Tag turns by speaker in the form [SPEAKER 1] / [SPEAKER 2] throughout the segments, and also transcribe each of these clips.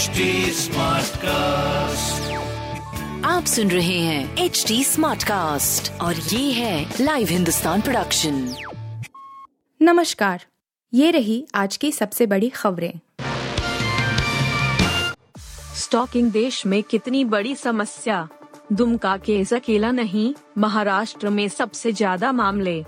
[SPEAKER 1] HD cast
[SPEAKER 2] आप सुन रहे हैं एच डी स्मार्ट कास्ट और ये है लाइव हिंदुस्तान प्रोडक्शन
[SPEAKER 3] नमस्कार ये रही आज की सबसे बड़ी खबरें।
[SPEAKER 4] स्टॉकिंग देश में कितनी बड़ी समस्या? दुमका केस अकेला नहीं महाराष्ट्र में सबसे ज़्यादा मामले।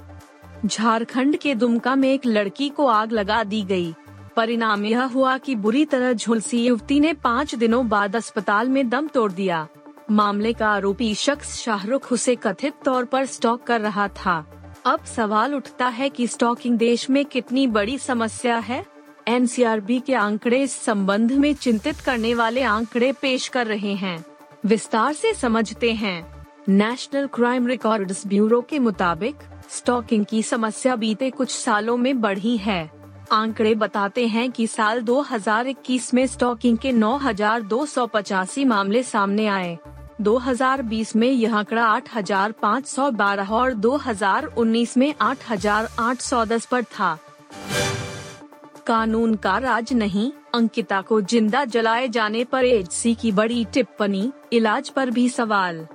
[SPEAKER 4] झारखंड के दुमका में एक लड़की को आग लगा दी गई। परिणाम यह हुआ कि बुरी तरह झुलसी युवती ने पाँच दिनों बाद अस्पताल में दम तोड़ दिया। मामले का आरोपी शख्स शाहरुख उसे कथित तौर पर स्टॉक कर रहा था। अब सवाल उठता है कि स्टॉकिंग देश में कितनी बड़ी समस्या है? एनसीआरबी के आंकड़े इस संबंध में चिंतित करने वाले आंकड़े पेश कर रहे हैं। विस्तार से समझते हैं। नेशनल क्राइम रिकॉर्ड्स ब्यूरो के मुताबिक, स्टॉकिंग की समस्या बीते कुछ सालों में बढ़ी है। आंकड़े बताते हैं कि साल 2021 में स्टॉकिंग के 9,285 मामले सामने आए। 2020 में यह आंकड़ा 8,512 और 2019 में 8,810 पर था। कानून का राज नहीं अंकिता को ज़िंदा जलाए जाने पर एचसी की बड़ी टिप्पणी इलाज पर भी सवाल।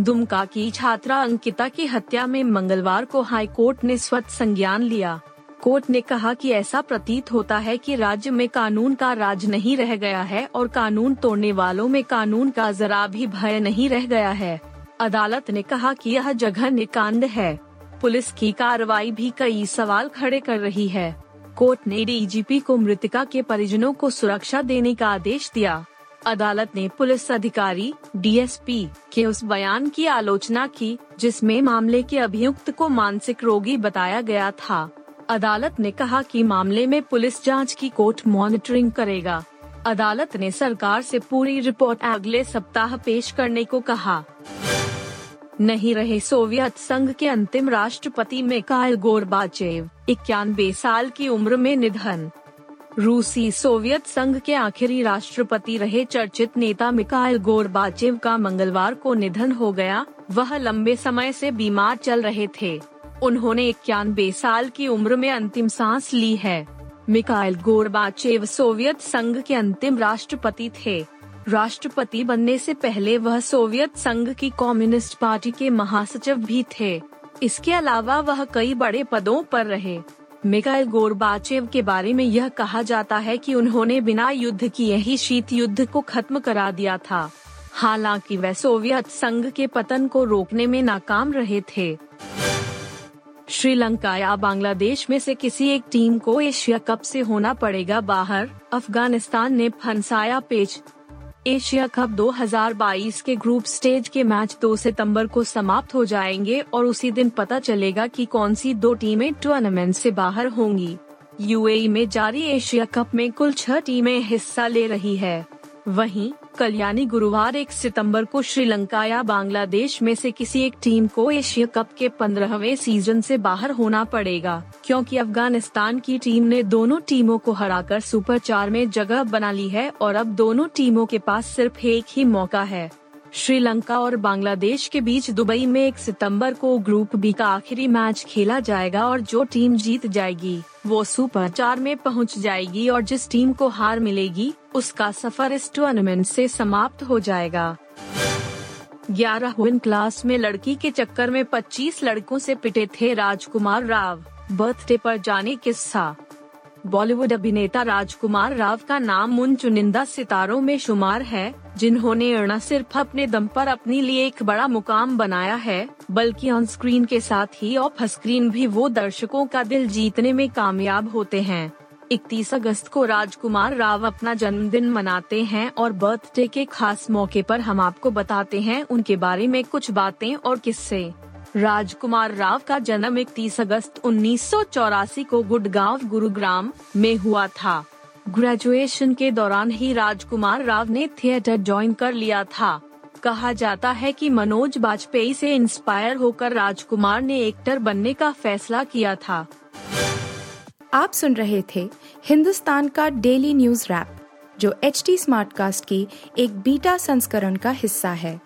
[SPEAKER 4] दुमका की छात्रा अंकिता की हत्या में मंगलवार को हाई कोर्ट ने स्वत संज्ञान लिया। कोर्ट ने कहा कि ऐसा प्रतीत होता है कि राज्य में कानून का राज नहीं रह गया है और कानून तोड़ने वालों में कानून का जरा भी भय नहीं रह गया है। अदालत ने कहा कि यह जगह निकांड है। पुलिस की कार्रवाई भी कई सवाल खड़े कर रही है। कोर्ट ने डीजीपी को मृतिका के परिजनों को सुरक्षा देने का आदेश दिया। अदालत ने पुलिस अधिकारी, डीएसपी के उस बयान की आलोचना की, जिसमें मामले के अभियुक्त को मानसिक रोगी बताया गया था। अदालत ने कहा कि मामले में पुलिस जाँच की कोर्ट मॉनिटरिंग करेगा। अदालत ने सरकार से पूरी रिपोर्ट अगले सप्ताह पेश करने को कहा। नहीं रहे सोवियत संघ के अंतिम राष्ट्रपति में मिकाइल गोरबाचेव, इक्यानवे साल की उम्र में निधन। रूसी सोवियत संघ के आखिरी राष्ट्रपति रहे चर्चित नेता मिकाइल गोरबाचेव का मंगलवार को निधन हो गया। वह लंबे समय से बीमार चल रहे थे। उन्होंने इक्यानबे साल की उम्र में अंतिम सांस ली है। मिकाइल गोरबाचेव सोवियत संघ के अंतिम राष्ट्रपति थे। राष्ट्रपति बनने से पहले वह सोवियत संघ की कम्युनिस्ट पार्टी के महासचिव भी थे। इसके अलावा वह कई बड़े पदों पर रहे। मिकाइल गोरबाचेव के बारे में यह कहा जाता है कि उन्होंने बिना युद्ध किए ही शीत युद्ध को खत्म करा दिया था। हालाँकि वह सोवियत संघ के पतन को रोकने में नाकाम रहे थे। श्रीलंका या बांग्लादेश में से किसी एक टीम को एशिया कप से होना पड़ेगा। बाहर, अफ़गानिस्तान ने फंसाया पेच। एशिया कप 2022 के ग्रुप स्टेज के मैच 2 सितंबर को समाप्त हो जाएँगे और उसी दिन पता चलेगा कि कौन सी दो टीमें टूर्नामेंट से बाहर होंगी। यूएई में जारी एशिया कप में कुल छह टीमें हिस्सा ले रही है। वहीं कल यानी गुरुवार एक सितंबर को श्रीलंका या बांग्लादेश में से किसी एक टीम को एशिया कप के पंद्रहवे सीज़न से बाहर होना पड़ेगा, क्योंकि अफ़गानिस्तान की टीम ने दोनों टीमों को हराकर सुपर चार में जगह बना ली है और अब दोनों टीमों के पास सिर्फ़ एक ही मौका है। श्रीलंका और बांग्लादेश के बीच दुबई में एक सितंबर को ग्रुप बी का आखिरी मैच खेला जाएगा और जो टीम जीत जाएगी, वो सुपर चार में पहुँच जाएगी और जिस टीम को हार मिलेगी, उसका सफ़र इस टूर्नामेंट से समाप्त हो जाएगा। ग्यारह विन क्लास में लड़की के चक्कर में 25 लड़कों से पिटे थे राजकुमार राव बर्थडे पर जाने किस्सा बॉलीवुड अभिनेता राजकुमार राव का नाम उन चुनिंदा सितारों में शुमार है, जिन्होंने न सिर्फ़ अपने दम पर अपने लिए एक बड़ा मुकाम बनाया है, बल्कि ऑन स्क्रीन के साथ ही ऑफ़ स्क्रीन भी वो दर्शकों का दिल जीतने में कामयाब होते हैं। 31 अगस्त को राजकुमार राव अपना जन्मदिन मनाते हैं और बर्थडे के खास मौके पर हम आपको बताते हैं उनके बारे में कुछ बातें और किस्से। राजकुमार राव का जन्म 31 अगस्त उन्नीस सौ चौरासी को गुड़गांव, गुरुग्राम में हुआ था। ग्रेजुएशन के दौरान ही राजकुमार राव ने थिएटर ज्वाइन कर लिया था। कहा जाता है कि मनोज बाजपेयी से इंस्पायर होकर राजकुमार ने एक्टर बनने का फैसला किया था।
[SPEAKER 3] आप सुन रहे थे हिंदुस्तान का डेली न्यूज़ रैप, जो एच टी स्मार्ट कास्ट की एक बीटा संस्करण का हिस्सा है।